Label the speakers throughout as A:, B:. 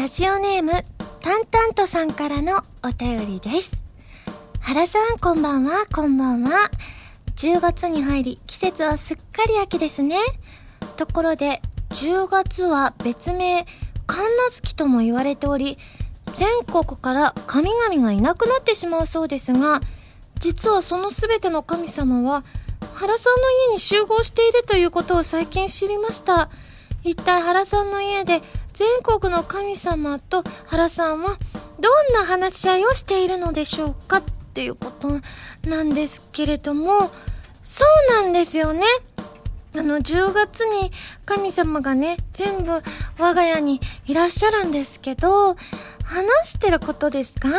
A: ラジオネーム、タンタントさんからのお便りです。原さん、こんばんは、こんばんは。10月に入り、季節はすっかり秋ですね。ところで、10月は別名、神奈月とも言われており、全国から神々がいなくなってしまうそうですが、実はその全ての神様は、原さんの家に集合しているということを最近知りました。一体原さんの家で全国の神様と原さんはどんな話し合いをしているのでしょうかっていうことなんですけれども、そうなんですよね。あの、10月に神様がね、全部我が家にいらっしゃるんですけど、話してることですか？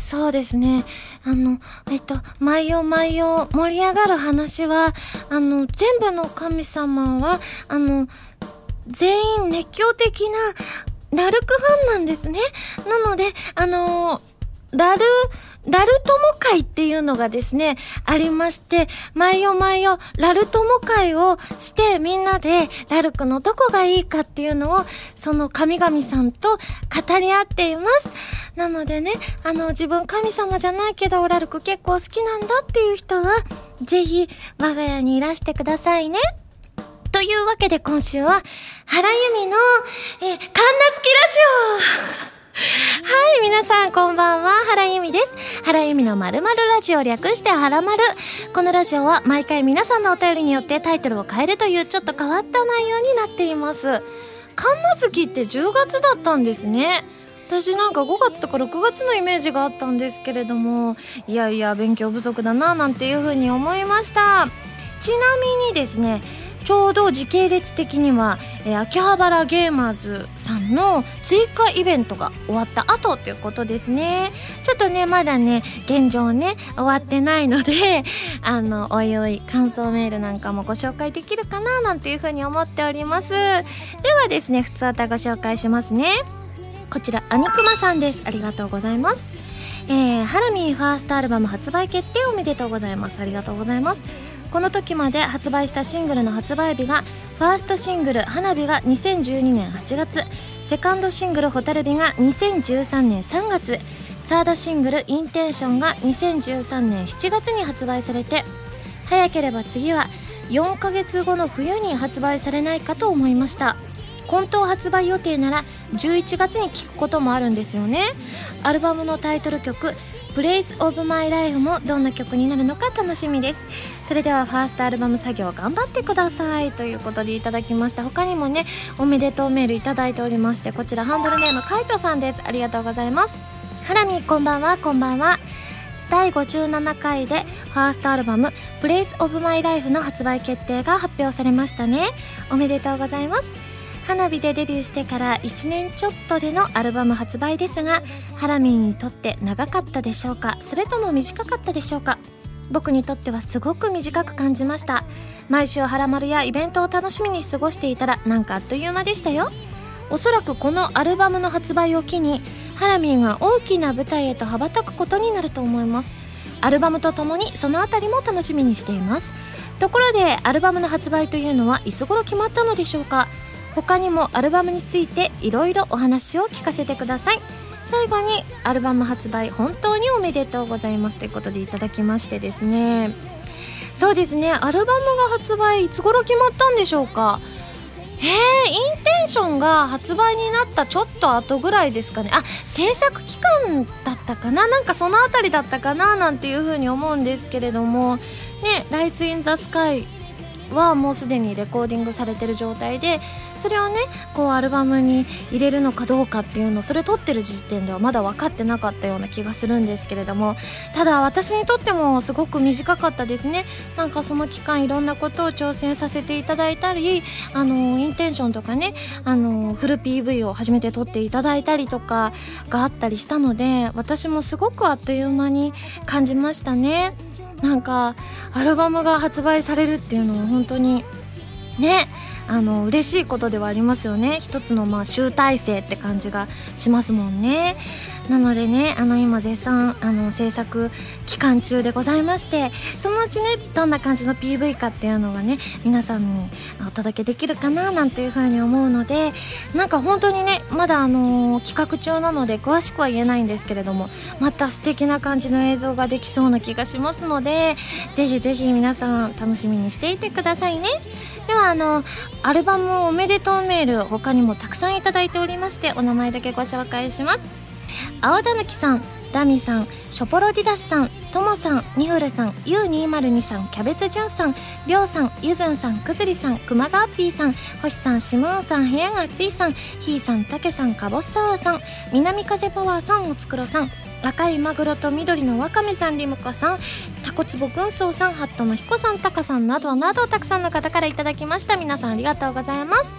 A: そうですね。あの、えっと、毎夜毎夜盛り上がる話は、あの、全部の神様は、あの、全員熱狂的なラルクファンなんですね。なので、あのラル、ラル友会っていうのがですね、ありまして、毎夜毎夜、ラル友会をして、みんなで、ラルクのどこがいいかっていうのを、その神々さんと語り合っています。なのでね、あの、自分神様じゃないけど、ラルク結構好きなんだっていう人は、ぜひ、我が家にいらしてくださいね。というわけで今週は、原由美の、えー、神奈月ラジオ はい、皆さんこんばんは、原由美です。原由美のまるまるラジオ略して原まる。このラジオは毎回皆さんのお便りによってタイトルを変えるというちょっと変わった内容になっています。神奈月って10月だったんですね。私なんか5月とか6月のイメージがあったんですけれども、いやいや勉強不足だななんていうふうに思いました。ちなみにですね、ちょうど時系列的には、えー秋葉原ゲーマーズさんの追加イベントが終わった後ということですね。ちょっとね、まだね、現状ね、終わってないので、あの、おいおい、感想メールなんかもご紹介できるかな、なんていうふうに思っております。ではですね、普通歌ご紹介しますね。こちら、アニクマさんです。ありがとうございます。えー、ハラミーファーストアルバム発売決定おめでとうございます。ありがとうございます。この時まで発売したシングルの発売日がファーストシングル「花火」が2012年8月セカンドシングル「蛍火」が2013年3月サードシングル「インテンション」が2013年7月に発売されて早ければ次は4ヶ月後の冬に発売されないかと思いました。本当発売予定なら11月に聴くこともあるんですよね。アルバムのタイトル曲「Place of My Life」もどんな曲になるのか楽しみです。それではファーストアルバム作業頑張ってください。ということでいただきました。他にもねおめでとうメールいただいておりましてこちらハンドルネームカイトさんです。ありがとうございます。ハラミこんばんは。こんばんは。第57回でファーストアルバム「Place of My Life」の発売決定が発表されましたね。おめでとうございます。花火でデビューしてから1年ちょっとでのアルバム発売ですがハラミにとって長かったでしょうか？それとも短かったでしょうか？僕にとってはすごく短く感じました。毎週ハラマルやイベントを楽しみに過ごしていたらなんかあっという間でしたよ。おそらくこのアルバムの発売を機にハラミーが大きな舞台へと羽ばたくことになると思います。アルバムとともにそのあたりも楽しみにしています。ところでアルバムの発売というのはいつ頃決まったのでしょうか？他にもアルバムについていろいろお話を聞かせてください。最後にアルバム発売本当におめでとうございますということでいただきましてですね。そうですね。アルバムが発売いつ頃決まったんでしょうか？へえインテンションが発売になったちょっと後ぐらいですかね。あ制作期間だったかな？なんかその辺りだったかななんていうふうに思うんですけれども。ね「ライツ・イン・ザ・スカイ」はもうすでにレコーディングされてる状態でそれをねこうアルバムに入れるのかどうかっていうのそれ撮ってる時点ではまだ分かってなかったような気がするんですけれどもただ私にとってもすごく短かったですね。なんかその期間いろんなことを挑戦させていただいたりあのインテンションとかねあのフル PV を初めて撮っていただいたりとかがあったりしたので私もすごくあっという間に感じましたね。なんかアルバムが発売されるっていうのは本当にねあの嬉しいことではありますよね。一つのまあ集大成って感じがしますもんね。なのでねあの今絶賛あの制作期間中でございましてそのうちねどんな感じの PV かっていうのがね皆さんにお届けできるかななんていうふうに思うのでなんか本当にねまだあの、企画中なので詳しくは言えないんですけれどもまた素敵な感じの映像ができそうな気がしますのでぜひぜひ皆さん楽しみにしていてくださいね。ではあのアルバムおめでとうメール他にもたくさんいただいておりましてお名前だけご紹介します。青田貫さんダミさんショポロディダスさんともさんニフルさん U202 さんキャベツジュンさんりょうさんゆずんさんくずりさんくまがっぴーさん星さんしムーンさん部屋が暑いさんひーさんたけさんかぼっさわさん南風パワーさんおつくろさん。赤いマグロと緑のわかめさんリムカさんタコツボ軍曹さんハットの彦さんタカさんなどなどたくさんの方からいただきました。皆さんありがとうございます。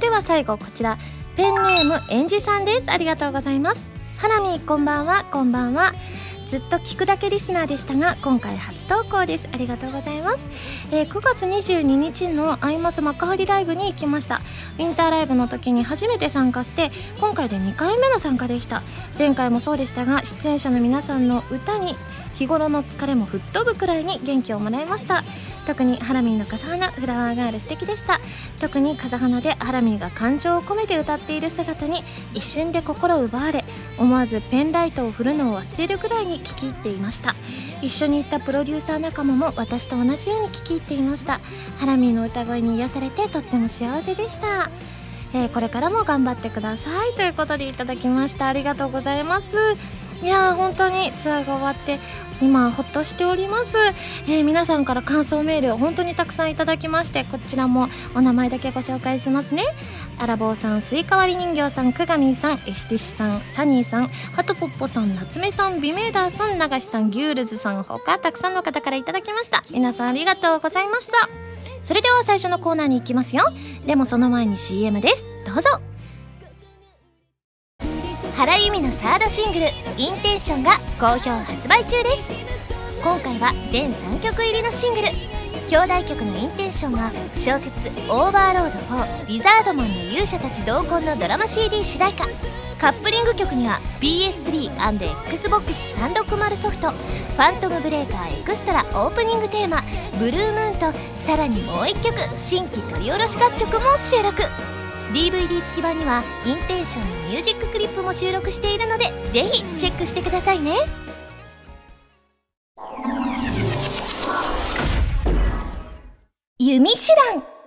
A: では最後こちらペンネームエンジさんです。ありがとうございます。ハラミこんばんは。こんばんは。ずっと聞くだけリスナーでしたが今回初投稿です。ありがとうございます、えー、9月22日のアイマス幕張ライブに行きました。ウィンターライブの時に初めて参加して今回で2回目の参加でした。前回もそうでしたが出演者の皆さんの歌に日頃の疲れも吹っ飛ぶくらいに元気をもらいました。特にハラミーの風花フラワーガール素敵でした。特に風花でハラミーが感情を込めて歌っている姿に一瞬で心奪われ思わずペンライトを振るのを忘れるぐらいに聴き入っていました。一緒に行ったプロデューサー仲間も私と同じように聴き入っていました。ハラミーの歌声に癒されてとっても幸せでした。えー、これからも頑張ってください。ということでいただきました。ありがとうございます。いや本当にツアーが終わって今ほっとしております、えー、皆さんから感想メールを本当にたくさんいただきましてこちらもお名前だけご紹介しますね。アラボーさんスイカ割り人形さんくがみさんエシテシさんサニーさんハトポッポさん夏目さんビメーダーさん流しさんギュールズさん他たくさんの方からいただきました。皆さんありがとうございました。それでは最初のコーナーに行きますよ。でもその前に CM です。どうぞ。原由美のサードシングル「インテンション」が好評発売中です。今回は全3曲入りのシングル。表題曲の「インテンション」は小説「オーバーロード4リザードマンの勇者たち同梱」のドラマ CD 主題歌。カップリング曲には PS3&Xbox360 ソフト「ファントムブレーカーエクストラ」オープニングテーマ「ブルームーン」とさらにもう1曲新規取り下ろし楽曲も収録。DVD 付き版にはインテンションのミュージッククリップも収録しているのでぜひチェックしてくださいね。弓手段。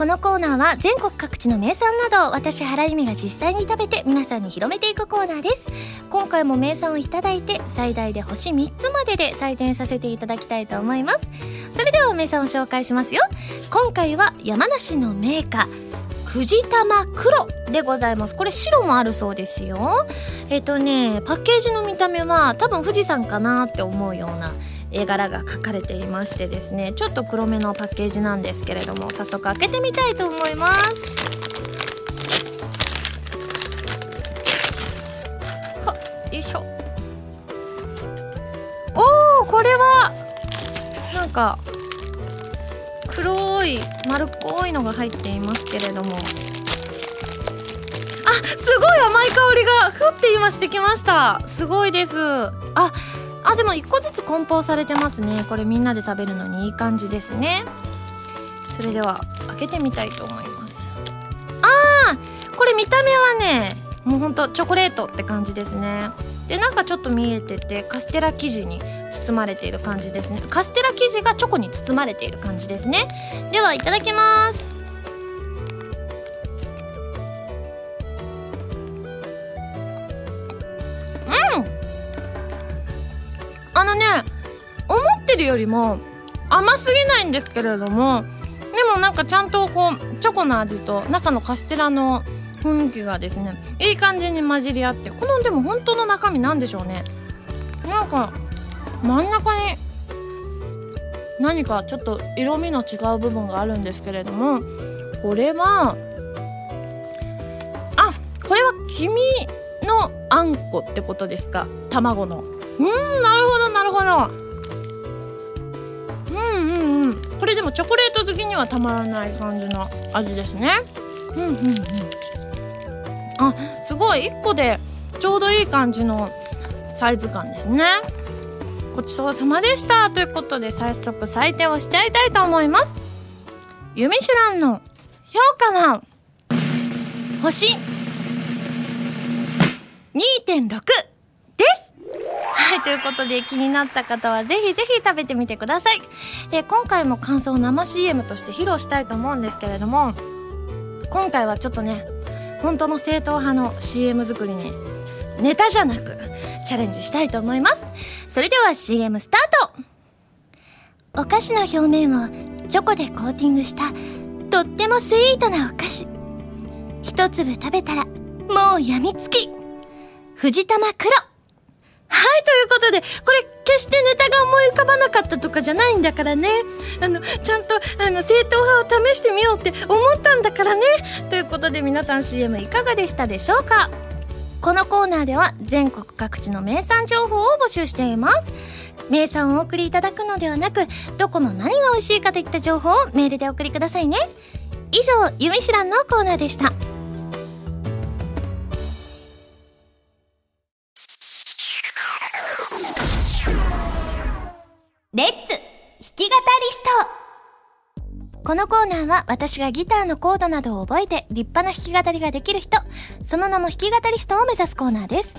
A: このコーナーは全国各地の名産などを私原由美が実際に食べて皆さんに広めていくコーナーです。今回も名産をいただいて最大で星3つまでで採点させていただきたいと思います。それでは名産を紹介しますよ。今回は山梨の銘菓藤玉黒でございます。これ白もあるそうですよ。えっ、とねパッケージの見た目は多分富士山かなって思うような絵柄が描かれていましてですねちょっと黒めのパッケージなんですけれども早速開けてみたいと思います。はよいしょ。おおこれはなんか黒い丸っこいのが入っていますけれども。あすごい甘い香りがふって今してきました。すごいです。ああでも1個ずつ梱包されてますね。これみんなで食べるのにいい感じですね。それでは開けてみたいと思います。あーこれ見た目はねもうほんとチョコレートって感じですね。でなんかちょっと見えててカステラ生地に包まれている感じですね。カステラ生地がチョコに包まれている感じですね。ではいただきます。よりも甘すぎないんですけれどもでもなんかちゃんとこうチョコの味と中のカステラの雰囲気がですねいい感じに混じり合ってこのでも本当の中身なんでしょうね。なんか真ん中に何かちょっと色味の違う部分があるんですけれどもこれはあこれは黄身のあんこってことですか？卵の。うんなるほどなるほど。これでもチョコレート好きにはたまらない感じの味ですね。うんうんうん。あすごい。1個でちょうどいい感じのサイズ感ですね。ごちそうさまでした。ということで早速採点をしちゃいたいと思います。ユミシュランの評価は星。2.6ですはいということで気になった方はぜひぜひ食べてみてください、えー、今回も感想を生 CM として披露したいと思うんですけれども今回はちょっとね本当の正統派の CM 作りにネタじゃなくチャレンジしたいと思います。それでは CM スタート。お菓子の表面をチョコでコーティングしたとってもスイートなお菓子。一粒食べたらもうやみつき。藤玉黒。はいということでこれ決してネタが思い浮かばなかったとかじゃないんだからね。あのちゃんとあの正統派を試してみようって思ったんだからね。ということで皆さん CM いかがでしたでしょうか？このコーナーでは全国各地の名産情報を募集しています。名産をお送りいただくのではなくどこの何が美味しいかといった情報をメールでお送りくださいね。以上「ゆみしらん」のコーナーでした。き語りストこのコーナーは私がギターのコードなどを覚えて立派な弾き語りができる人、その名も弾き語りストを目指すコーナーです。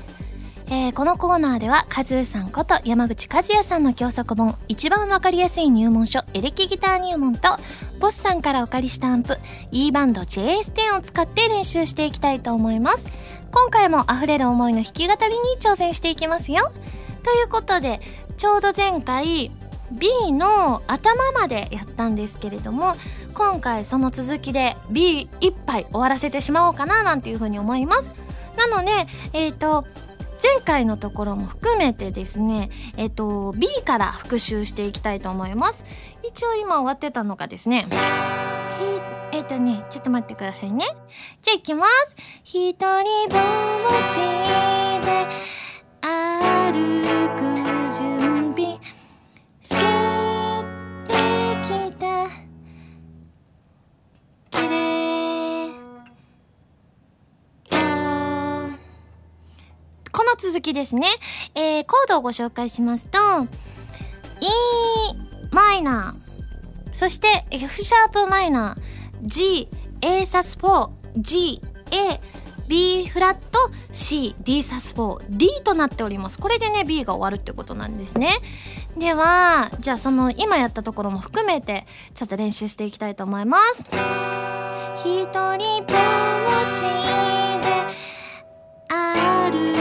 A: えー、このコーナーでは、カズーさんこと山口和也さんの教則本、一番わかりやすい入門書、エレキギター入門と、ボスさんからお借りしたアンプ、E バンド JS10 を使って練習していきたいと思います。今回も溢れる思いの弾き語りに挑戦していきますよ。ということで、ちょうど前回、B の頭までやったんですけれども今回その続きで B 一杯終わらせてしまおうかななんていうふうに思います。なのでえっ、ー、と前回のところも含めてですねえっ、ー、と B から復習していきたいと思います。一応今終わってたのがですねえっ、ー、とねちょっと待ってくださいね。じゃあいきます。一人ぼっちで歩くしてきた。綺麗この続きですね、えー、コードをご紹介しますと E マイナーそして F シャープマイナー G A サス4 G A B フラット C D サス4 D となっております。これでね B が終わるってことなんですね。ではじゃあその今やったところも含めてちょっと練習していきたいと思います。一人ぼっちで歩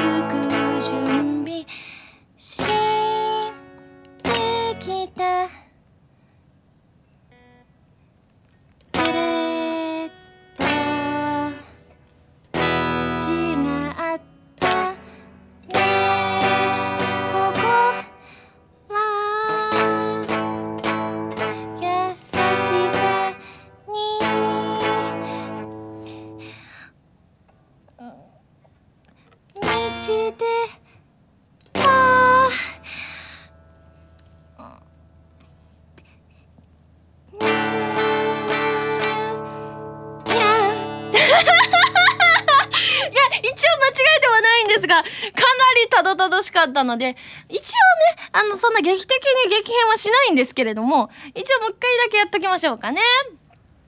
A: かなりたどたどしかったので、一応ね、あの、そんな劇的に激変はしないんですけれども、一応もう一回だけやっときましょうかね。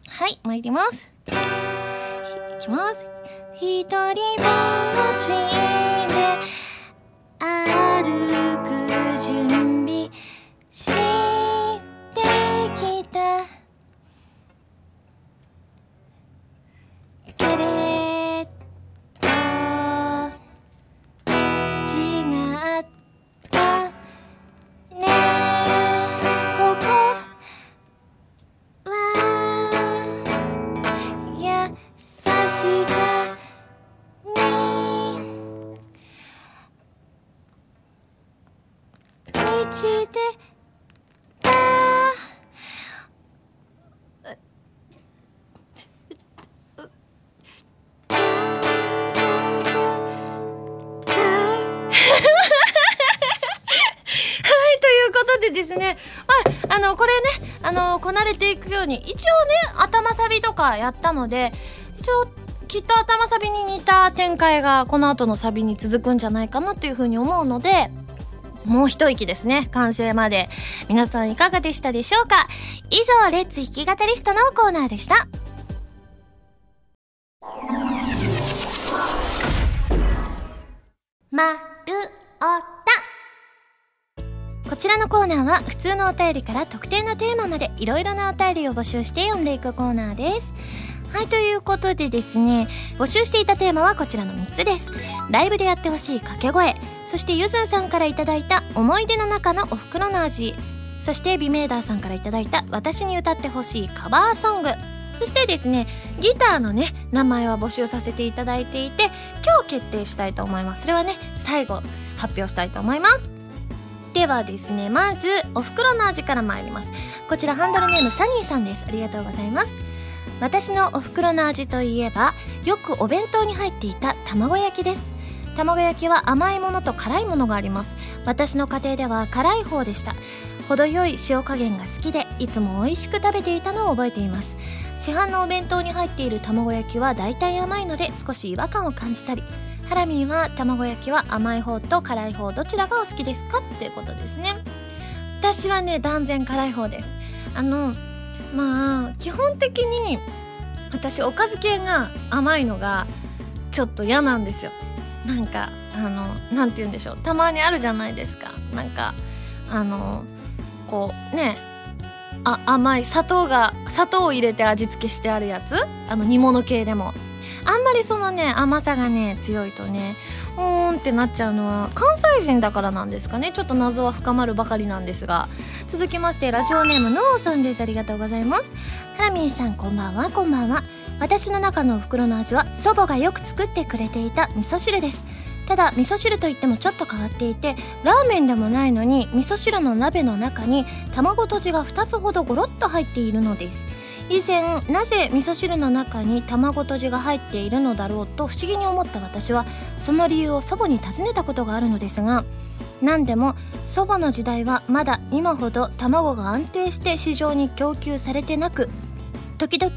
A: はい、参ります。いきます。一人ぼっちであに一応ね頭サビとかやったので一応きっと頭サビに似た展開がこの後のサビに続くんじゃないかなっていうふうに思うのでもう一息ですね。完成まで。皆さんいかがでしたでしょうか？以上レッツ弾き語りストのコーナーでした。まるおた。こちらのコーナーは普通のお便りから特定のテーマまでいろいろなお便りを募集して読んでいくコーナーです。はいということでですね募集していたテーマはこちらの3つです。ライブでやってほしい掛け声そしてゆずんさんから頂いた思い出の中のおふくろの味そしてビメーダーさんから頂いた私に歌ってほしいカバーソング。そしてですねギターのね名前は募集させていただいていて今日決定したいと思います。それはね最後発表したいと思います。ではですねまずお袋の味から参ります。こちらハンドルネームサニーさんです。ありがとうございます。私のお袋の味といえばよくお弁当に入っていた卵焼きです。卵焼きは甘いものと辛いものがあります。私の家庭では辛い方でした。程よい塩加減が好きでいつも美味しく食べていたのを覚えています。市販のお弁当に入っている卵焼きは大体甘いので少し違和感を感じたりハラミーは卵焼きは甘い方と辛い方どちらがお好きですか？っていうことですね。私はね断然辛い方です。あのまあ基本的に私おかず系が甘いのがちょっと嫌なんですよ。なんかあの何て言うんでしょう。たまにあるじゃないですか。なんかあのこうねあ甘い砂糖が砂糖を入れて味付けしてあるやつ？あの煮物系でも。あんまりそのね甘さがね強いとねうーんってなっちゃうのは関西人だからなんですかね。ちょっと謎は深まるばかりなんですが。続きましてラジオネームヌオさんです。ありがとうございます。ハラミーさんこんばんは。こんばんは。私の中のお袋の味は祖母がよく作ってくれていた味噌汁です。ただ味噌汁といってもちょっと変わっていてラーメンでもないのに味噌汁の鍋の中に卵とじが2つほどゴロッと入っているのです。以前なぜ味噌汁の中に卵とじが入っているのだろうと不思議に思った私はその理由を祖母に尋ねたことがあるのですが何でも祖母の時代はまだ今ほど卵が安定して市場に供給されてなく時々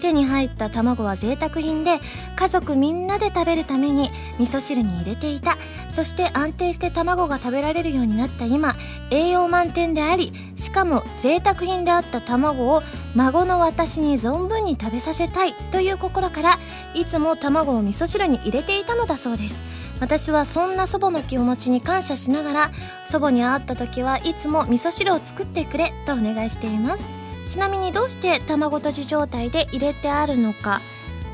A: 手に入った卵は贅沢品で家族みんなで食べるために味噌汁に入れていた。そして安定して卵が食べられるようになった今栄養満点でありしかも贅沢品であった卵を孫の私に存分に食べさせたいという心からいつも卵を味噌汁に入れていたのだそうです。私はそんな祖母の気持ちに感謝しながら祖母に会った時はいつも味噌汁を作ってくれとお願いしています。ちなみにどうして卵とじ状態で入れてあるのか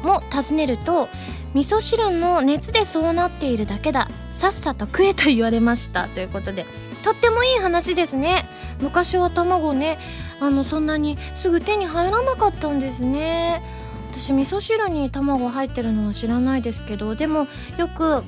A: も尋ねると味噌汁の熱でそうなっているだけだ。さっさと食えと言われました。ということでとってもいい話ですね。昔は卵ねあのそんなにすぐ手に入らなかったんですね。私味噌汁に卵入ってるのは知らないですけどでもよく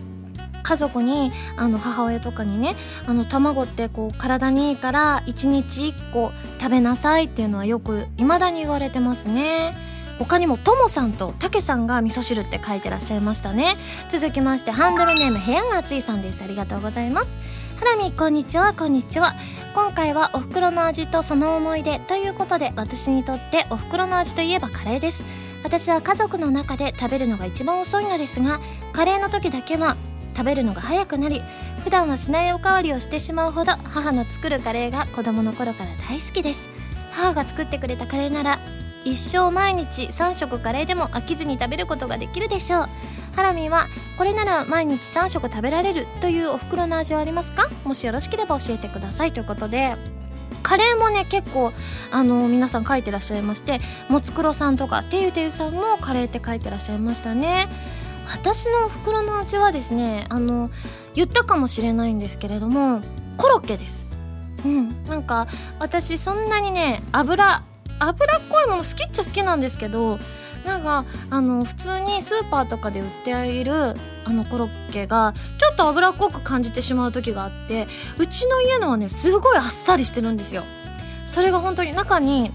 A: 家族にあの母親とかにねあの卵ってこう体にいいから1日1個食べなさいっていうのはよく未だに言われてますね。他にもともさんとたけさんが味噌汁って書いてらっしゃいましたね。続きましてハンドルネーム部屋が熱いさんです。ありがとうございます。ハラミこんにちはこんにちは。今回はお袋の味とその思い出ということで私にとってお袋の味といえばカレーです。私は家族の中で食べるのが一番遅いのですがカレーの時だけは食べるのが早くなり普段はしないおかわりをしてしまうほど母の作るカレーが子供の頃から大好きです。母が作ってくれたカレーなら一生毎日3食カレーでも飽きずに食べることができるでしょう。ハラミはこれなら毎日3食食べられるというお袋の味はありますか？もしよろしければ教えてください。ということでカレーもね結構あの皆さん書いてらっしゃいましてもつくろさんとかてゆてゆさんもカレーって書いてらっしゃいましたね。私のお袋の味はですねあの言ったかもしれないんですけれどもコロッケです。うん。なんか私そんなにね油脂っこいもの好きっちゃ好きなんですけどなんかあの普通にスーパーとかで売っているあのコロッケがちょっと脂っこく感じてしまう時があってうちの家のはねすごいあっさりしてるんですよ。それが本当に中に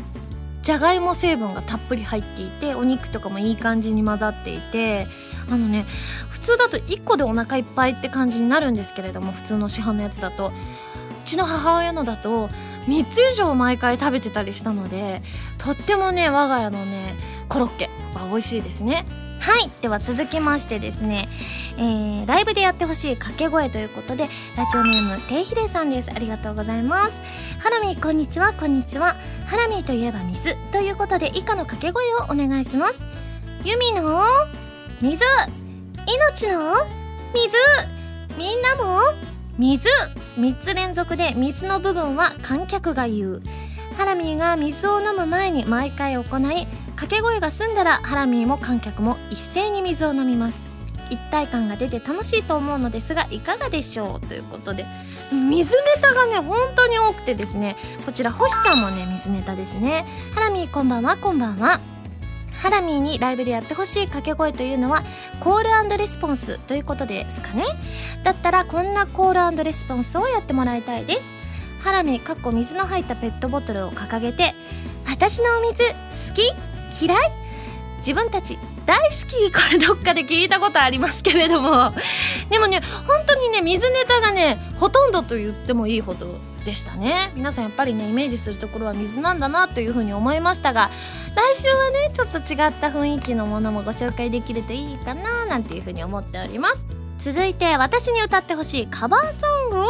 A: じゃがいも成分がたっぷり入っていてお肉とかもいい感じに混ざっていてあのね普通だと1個でお腹いっぱいって感じになるんですけれども普通の市販のやつだと。うちの母親のだと3つ以上毎回食べてたりしたのでとってもね我が家のねコロッケは美味しいですね。はいでは続きましてですね、えー、ライブでやってほしい掛け声ということでラジオネームていひれさんです。ありがとうございます。ハラミーこんにちは。こんにちは。ハラミーといえば水ということで以下の掛け声をお願いします。ユミの水。命の水。みんなも？水。3つ連続で水の部分は観客が言う。ハラミーが水を飲む前に毎回行い掛け声が済んだらハラミーも観客も一斉に水を飲みます。一体感が出て楽しいと思うのですがいかがでしょう？ということで。水ネタがね本当に多くてですね。こちら星さんもね水ネタですね。ハラミーこんばんはこんばんは。ハラミーにライブでやってほしい掛け声というのはコールレスポンスということですかね。だったらこんなコールレスポンスをやってもらいたいです。ハラミーかっこ水の入ったペットボトルを掲げて私のお水好き？嫌い？自分たち大好き？これどっかで聞いたことありますけれども。でもね本当にね水ネタがねほとんどと言ってもいいほどでしたね。皆さんやっぱりねイメージするところは水なんだなというふうに思いましたが来週はねちょっと違った雰囲気のものもご紹介できるといいかななんていうふうに思っております。続いて私に歌ってほしいカバーソングを、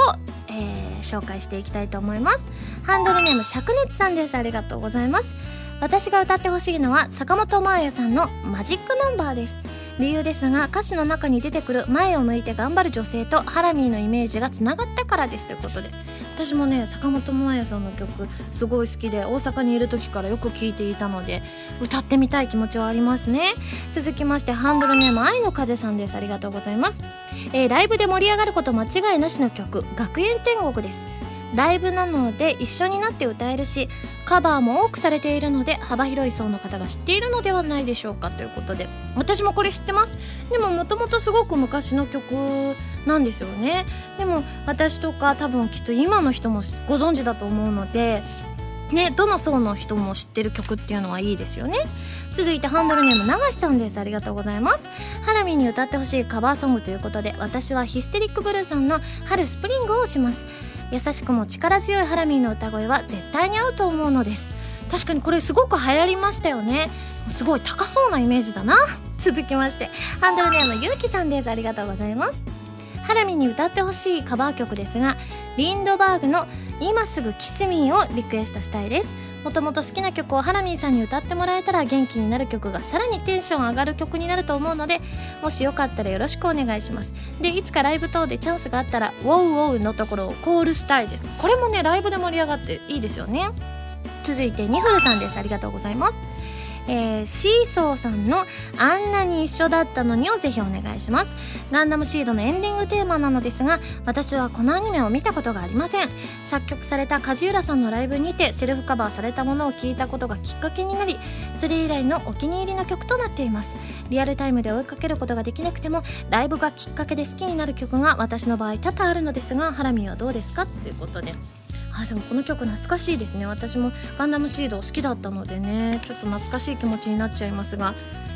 A: えー、紹介していきたいと思います。ハンドルネーム灼熱さんです。ありがとうございます。私が歌ってほしいのは坂本真綾さんのマジックナンバーです。理由ですが歌詞の中に出てくる前を向いて頑張る女性とハラミーのイメージがつながったからです。ということで私もね坂本真綾さんの曲すごい好きで大阪にいる時からよく聴いていたので歌ってみたい気持ちはありますね。続きましてハンドルネーム愛の風さんです。ありがとうございます、えー、ライブで盛り上がること間違いなしの曲学園天国です。ライブなので一緒になって歌えるしカバーも多くされているので幅広い層の方が知っているのではないでしょうかということで。私もこれ知ってます。でももともとすごく昔の曲なんですよね。でも私とか多分きっと今の人もご存知だと思うのでね、どの層の人も知ってる曲っていうのはいいですよね。続いてハンドルネーム流しさんです。ありがとうございます。ハラミに歌ってほしいカバーソングということで私はヒステリックブルーさんの春スプリングをします。優しくも力強いハラミーの歌声は絶対に合うと思うのです。確かにこれすごく流行りましたよね。すごい高そうなイメージだな。続きましてハンドルネームゆうきさんです。ありがとうございます。ハラミに歌ってほしいカバー曲ですがリンドバーグの「今すぐキスミー」をリクエストしたいです。もともと好きな曲をハラミーさんに歌ってもらえたら元気になる曲がさらにテンション上がる曲になると思うのでもしよかったらよろしくお願いします。でいつかライブ等でチャンスがあったら「ウォウウォウ」のところをコールしたいですこれもねライブで盛り上がっていいですよね。続いてニフルさんです。ありがとうございます。えー、シーソーさんの「あんなに一緒だったのに」をぜひお願いします。ガンダムシードのエンディングテーマなのですが私はこのアニメを見たことがありません。作曲された梶浦さんのライブにてセルフカバーされたものを聞いたことがきっかけになりそれ以来のお気に入りの曲となっています。リアルタイムで追いかけることができなくてもライブがきっかけで好きになる曲が私の場合多々あるのですがハラミはどうですか？ということで。あでもこの曲懐かしいですね。私もガンダムシード好きだったのでねちょっと懐かしい気持ちになっちゃいますが。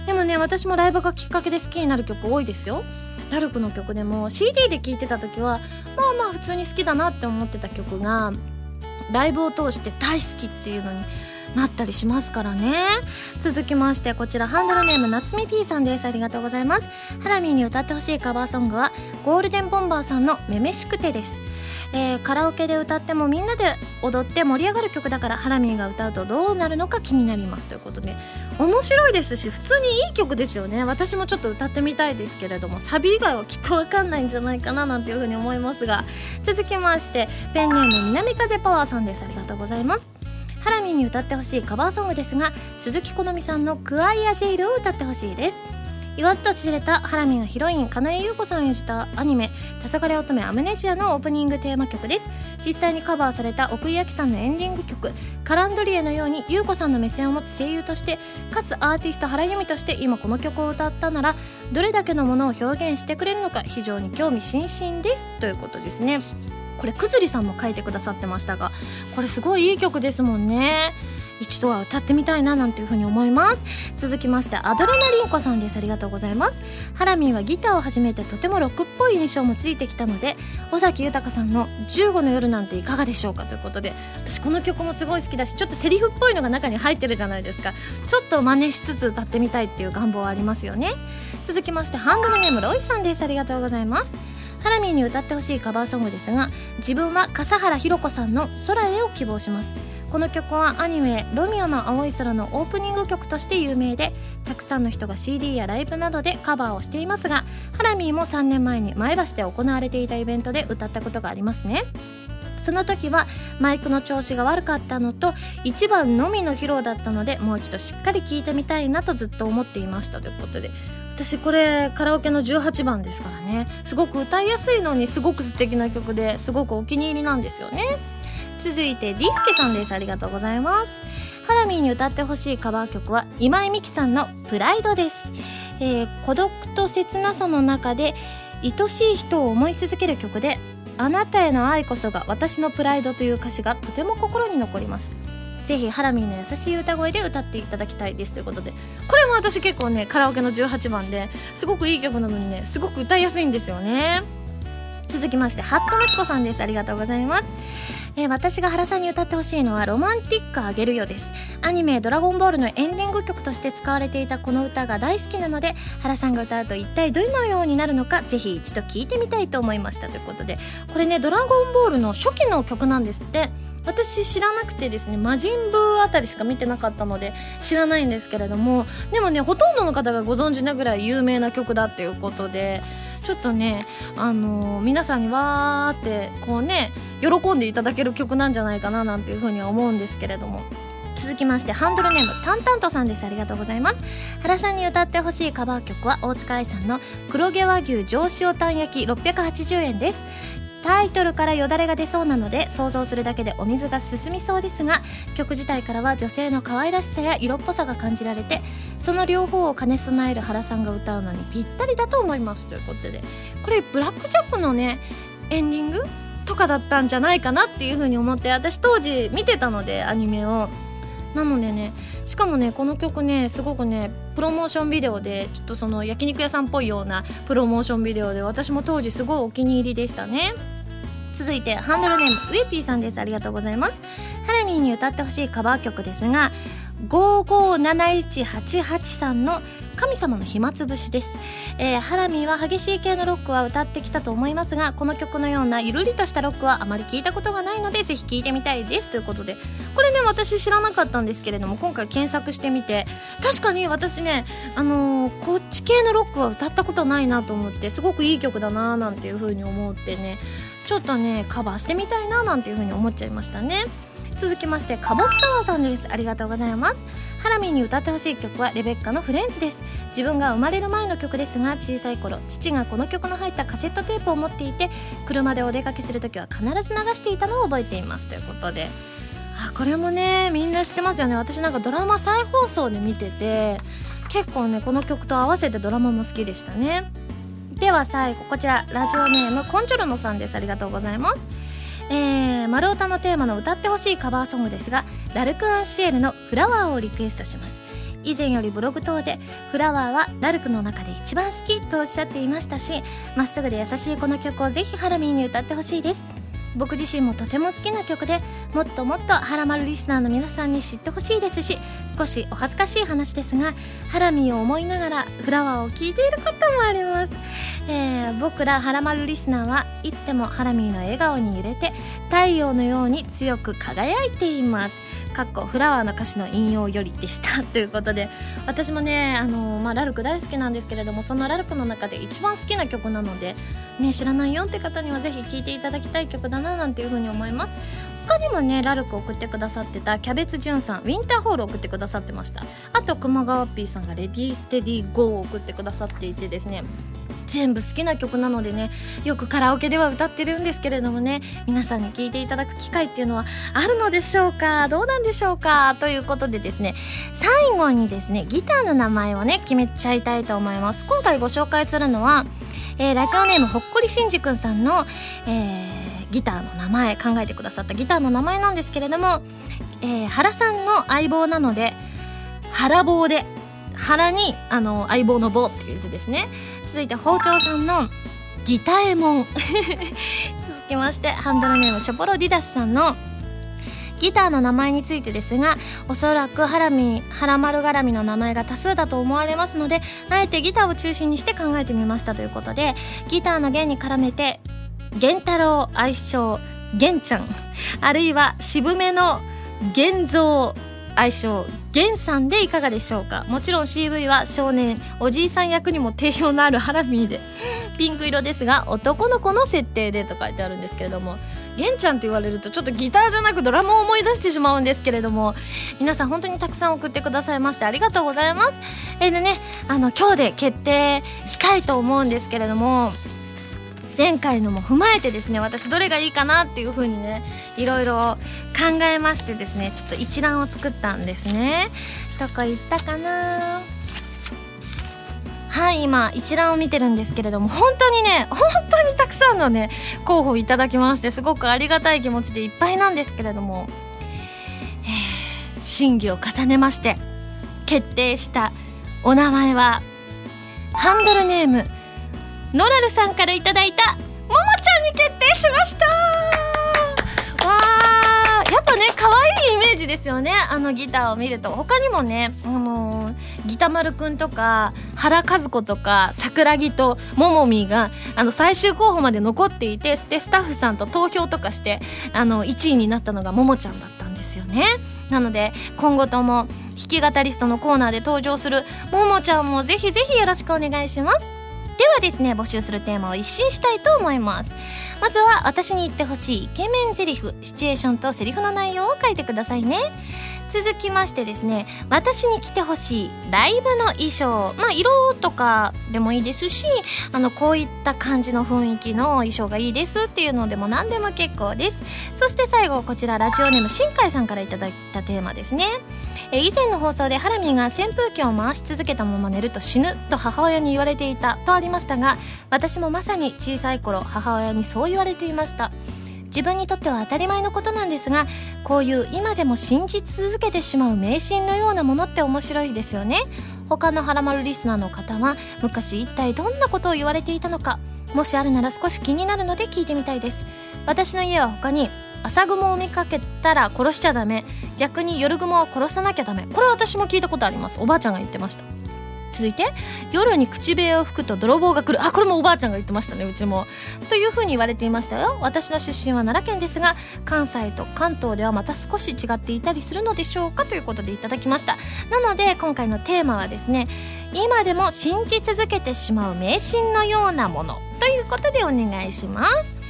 A: でもね私もライブがきっかけで好きになる曲多いですよ。ラルクの曲でも CD で聴いてた時はまあまあ普通に好きだなって思ってた曲がライブを通して大好きっていうのになったりしますからね。続きましてこちらハンドルネーム夏美 P さんです。ありがとうございます。ハラミーに歌ってほしいカバーソングはゴールデンボンバーさんの「めめしくて」です。えー、カラオケで歌ってもみんなで踊って盛り上がる曲だからハラミーが歌うとどうなるのか気になりますということで面白いですし普通にいい曲ですよね。私もちょっと歌ってみたいですけれどもサビ以外はきっと分かんないんじゃないかななんていうふうに思いますが続きましてペンネーム南風パワーさんです。ありがとうございます。ハラミーに歌ってほしいカバーソングですが鈴木好美さんの「クワイアジェイル」を歌ってほしいです。言わずと知れたハラミがヒロイン金井優子さん演じたアニメ「黄昏乙女アムネジア」のオープニングテーマ曲です実際にカバーされた奥井亜紀さんのエンディング曲「カランドリエ」のように優子さんの目線を持つ声優としてかつアーティスト原由美として今この曲を歌ったならどれだけのものを表現してくれるのか非常に興味津々ですということです。ねこれくずりさんも書いてくださってましたがこれすごいいい曲ですもんね。一度は歌ってみたいななんていうふうに思います。続きましてアドレナリンコさんです。ありがとうございます。ハラミーはギターを始めてとてもロックっぽい印象もついてきたので尾崎豊さんの「15の夜なんていかがでしょうか?」ということで私この曲もすごい好きだしちょっとセリフっぽいのが中に入ってるじゃないですか。ちょっと真似しつつ歌ってみたいっていう願望はありますよね。続きましてハンドルネームロイさんです。ありがとうございます。ハラミーに歌ってほしいカバーソングですが自分は笠原ひろ子さんの「空へ」を希望します。この曲はアニメ「ロミオの青い空」のオープニング曲として有名でたくさんの人が CD やライブなどでカバーをしていますがハラミーも3年前に前橋で行われていたイベントで歌ったことがありますね。その時はマイクの調子が悪かったのと1番のみの披露だったのでもう一度しっかり聴いてみたいなとずっと思っていましたということで。私これカラオケの18番ですからね。すごく歌いやすいのにすごく素敵な曲ですごくお気に入りなんですよね。続いてディスケさんです。ありがとうございます。ハラミーに歌ってほしいカバー曲は今井美樹さんのプライドです、えー、孤独と切なさの中で愛しい人を思い続ける曲であなたへの愛こそが私のプライドという歌詞がとても心に残ります。ぜひハラミーの優しい歌声で歌っていただきたいです。ということでこれも私結構ねカラオケの18番ですごくいい曲なのにねすごく歌いやすいんですよね。続きましてハットの彦さんです。ありがとうございます。えー、私が原さんに歌ってほしいのは「ロマンティックあげるよ」です。アニメ「ドラゴンボール」のエンディング曲として使われていたこの歌が大好きなので原さんが歌うと一体どのようになるのかぜひ一度聴いてみたいと思いました。ということでこれね「ドラゴンボール」の初期の曲なんですって。私知らなくてですね魔人ブーあたりしか見てなかったので知らないんですけれどもでもねほとんどの方がご存知なぐらい有名な曲だっていうことでちょっとね、あのー、皆さんにわーってこうね喜んでいただける曲なんじゃないかななんていうふうには思うんですけれども。続きましてハンドルネームタンタントさんです。ありがとうございます。原さんに歌ってほしいカバー曲は大塚愛さんの黒毛和牛上塩たん焼き680円です。タイトルからよだれが出そうなので想像するだけでお水が進みそうですが曲自体からは女性の可愛らしさや色っぽさが感じられてその両方を兼ね備える原さんが歌うのにぴったりだと思いますということでこれブラックジャックのねエンディングとかだったんじゃないかなっていう風に思って私当時見てたのでアニメを。なのでねしかもねこの曲ねすごくねプロモーションビデオでちょっとその焼肉屋さんっぽいようなプロモーションビデオで私も当時すごいお気に入りでしたね。続いてハンドルネームウエピーさんです。ありがとうございます。ハラミーに歌ってほしいカバー曲ですが5571883の神様の暇つぶしです、えー、ハラミーは激しい系のロックは歌ってきたと思いますがこの曲のようなゆるりとしたロックはあまり聞いたことがないのでぜひ聴いてみたいです。ということで。これね私知らなかったんですけれども今回検索してみて確かに私ねあのー、こっち系のロックは歌ったことないなと思ってすごくいい曲だなーなんていう風に思ってねちょっとねカバーしてみたいななんていう風に思っちゃいましたね。続きましてかぼすサワーさんです。ありがとうございます。ハラミーに歌ってほしい曲はレベッカのフレンズです。自分が生まれる前の曲ですが小さい頃父がこの曲の入ったカセットテープを持っていて車でお出かけする時は必ず流していたのを覚えています。ということで。あこれもねみんな知ってますよね。私なんかドラマ再放送で見てて結構ねこの曲と合わせてドラマも好きでしたね。では最後こちらラジオネームコンチョルノさんです。ありがとうございます。えー、丸太のテーマの歌ってほしいカバーソングですがラルク・アンシエルの「フラワー」をリクエストします。以前よりブログ等で「フラワーはラルクの中で一番好き」とおっしゃっていましたしまっすぐで優しいこの曲をぜひハラミーに歌ってほしいです。僕自身もとても好きな曲でもっともっとハラマルリスナーの皆さんに知ってほしいですし少しお恥ずかしい話ですがハラミを思いながらフラワーを聴いていることもあります、えー、僕らハラマルリスナーはいつでもハラミーの笑顔に揺れて太陽のように強く輝いています。かっこフラワーの歌詞の引用よりでした。ということで私もねあの、まあ、ラルク大好きなんですけれどもそのラルクの中で一番好きな曲なので、ね、知らないよって方にはぜひ聴いていただきたい曲だななんていうふうに思います。にもねラルク送ってくださってたキャベツジュンさんウィンターホール送ってくださってました。あと熊川 P さんがレディーステディーゴーを送ってくださっていてですね全部好きな曲なのでねよくカラオケでは歌ってるんですけれどもね皆さんに聴いていただく機会っていうのはあるのでしょうか？どうなんでしょうか？ということでですね最後にですねギターの名前をね決めちゃいたいと思います。今回ご紹介するのは、えー、ラジオネームほっこりしんじくんさんの、えーギターの名前考えてくださったギターの名前なんですけれども、えー、原さんの相棒なので原棒で腹にあの相棒の棒っていう字ですね。続いて包丁さんのギタエモン。続きましてハンドルネームショポロディダスさんのギターの名前についてですがおそらくハラミハラマル絡みの名前が多数だと思われますのであえてギターを中心にして考えてみましたということでギターの弦に絡めて源太郎愛称源ちゃん。あるいは渋めの現像愛称源さんでいかがでしょうか？もちろん CV は少年おじいさん役にも定評のあるハラミーで。ピンク色ですが男の子の設定でと書いてあるんですけれども。玄ちゃんって言われるとちょっとギターじゃなくドラムを思い出してしまうんですけれども。皆さん本当にたくさん送ってくださいましてありがとうございます。えー、でねあの今日で決定したいと思うんですけれども。前回のも踏まえてですね私どれがいいかなっていう風にねいろいろ考えましてですねちょっと一覧を作ったんですね。どこ行ったかな？はい今一覧を見てるんですけれども本当にね本当にたくさんのね候補いただきましてすごくありがたい気持ちでいっぱいなんですけれども、えー、審議を重ねまして決定したお名前はハンドルネームノラルさんからいただいたももちゃんに決定しました。わーやっぱね可愛いイメージですよね。あのギターを見ると。他にもねあのー、ギタマルくんとか原和子とか桜木とももみがあの最終候補まで残っていてでスタッフさんと投票とかしてあの1位になったのがももちゃんだったんですよね。なので今後とも弾き語りストのコーナーで登場するももちゃんもぜひぜひよろしくお願いします。ではですね募集するテーマを一新したいと思います。まずは私に言ってほしいイケメンセリフシチュエーションとセリフの内容を書いてくださいね。続きましてですね私に着てほしいライブの衣装まあ色とかでもいいですしあのこういった感じの雰囲気の衣装がいいですっていうのでも何でも結構です。そして最後こちらラジオネーム新海さんから頂いたテーマですね。え以前の放送でハラミーが扇風機を回し続けたまま寝ると死ぬと母親に言われていたとありましたが私もまさに小さい頃母親にそう言われていました。自分にとっては当たり前のことなんですがこういう今でも信じ続けてしまう迷信のようなものって面白いですよね。他のハラマルリスナーの方は昔一体どんなことを言われていたのかもしあるなら少し気になるので聞いてみたいです。私の家は他に朝雲を見かけたら殺しちゃダメ。逆に夜雲は殺さなきゃダメ。これ私も聞いたことあります。おばあちゃんが言ってました。続いて夜に口笛を吹くと泥棒が来る。あこれもおばあちゃんが言ってましたねうちも。というふうに言われていましたよ。私の出身は奈良県ですが関西と関東ではまた少し違っていたりするのでしょうかということでいただきました。なので今回のテーマはですね今でも信じ続けてしまう迷信のようなものということでお願いします。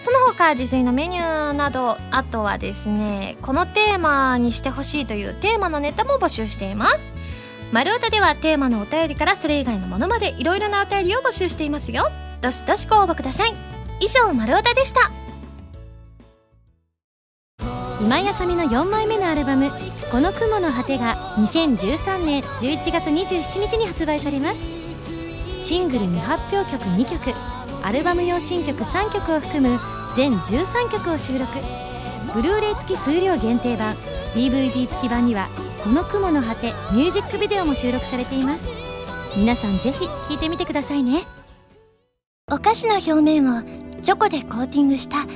A: その他自炊のメニューなどあとはですねこのテーマにしてほしいというテーマのネタも募集しています。丸太ではテーマのお便りからそれ以外のものまでいろいろなお便りを募集していますよ。どしどしご応募ください。以上丸太でした。
B: 今井あさみの4枚目のアルバム「この雲の果て」が2013年11月27日に発売されます。シングル未発表曲2曲アルバム用新曲3曲を含む全13曲を収録。ブルーレイ付き数量限定版 DVD 付き版には「この雲の果て」ミュージックビデオも収録されています。皆さんぜひ聴いてみてくださいね。
A: お菓子の表面をチョコでコーティングした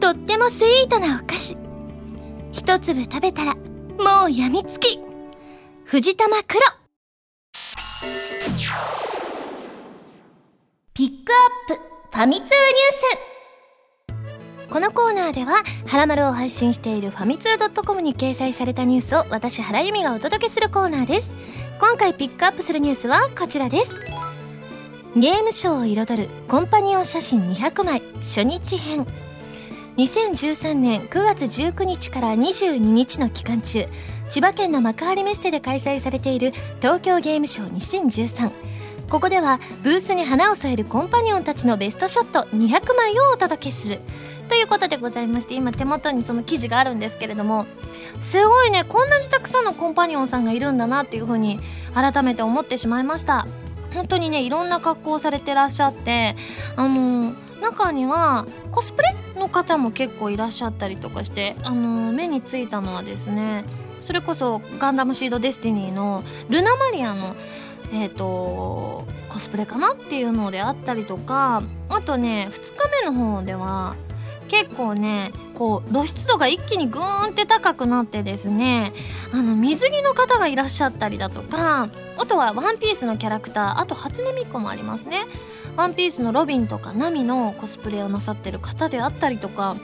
A: とってもスイートなお菓子。一粒食べたらもうやみつき。藤玉黒。ピックアップファミ通ニュース。このコーナーでは「はらまる」を配信しているファミツー .com に掲載されたニュースを私原由美がお届けするコーナーです。今回ピックアップするニュースはこちらです。ゲームショーを彩るコンパニオン写真200枚初日編。2013年9月19日から22日の期間中千葉県の幕張メッセで開催されている東京ゲームショー2013ここではブースに花を添えるコンパニオンたちのベストショット200枚をお届けする。ということでございまして今手元にその記事があるんですけれどもすごいねこんなにたくさんのコンパニオンさんがいるんだなっていうふうに改めて思ってしまいました。本当にねいろんな格好をされてらっしゃってあの、中にはコスプレの方も結構いらっしゃったりとかしてあの目についたのはですねそれこそ「ガンダムシード・デスティニー」のルナマリアのえっ、ー、とコスプレかなっていうのであったりとかあとね2日目の方では結構ねこう露出度が一気にグーンって高くなってですねあの水着の方がいらっしゃったりだとかあとは「ワンピースのキャラクターあと初音ミクもありますね「ワンピースのロビンとかナミのコスプレをなさってる方であったりとか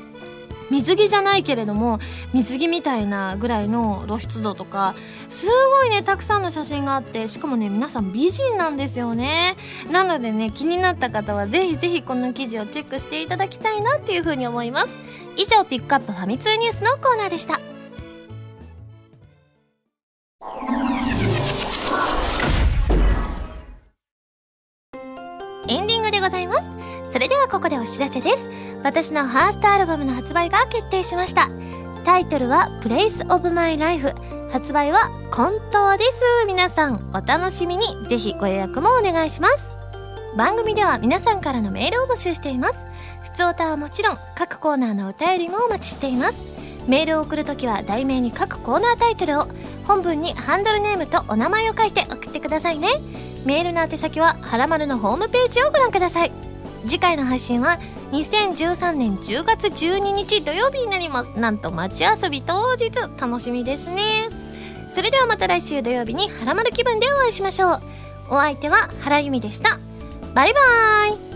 A: 水着じゃないけれども水着みたいなぐらいの露出度とかすごいねたくさんの写真があってしかもね皆さん美人なんですよね。なのでね気になった方はぜひぜひこの記事をチェックしていただきたいなっていうふうに思います。以上ピックアップファミ通ニュースのコーナーでした。エンディングでございます。ここでお知らせです。私のファーストアルバムの発売が決定しました。タイトルは「Place of My Life」発売は混沌です。皆さんお楽しみに。ぜひご予約もお願いします。番組では皆さんからのメールを募集しています。普通歌はもちろん各コーナーのお便りもお待ちしています。メールを送るときは題名に各コーナータイトルを本文にハンドルネームとお名前を書いて送ってくださいね。メールの宛先ははらまるのホームページをご覧ください。次回の配信は2013年10月12日土曜日になります。なんと街遊び当日。楽しみですね。それではまた来週土曜日にハラマル気分でお会いしましょう。お相手は原由美でした。バイバーイ。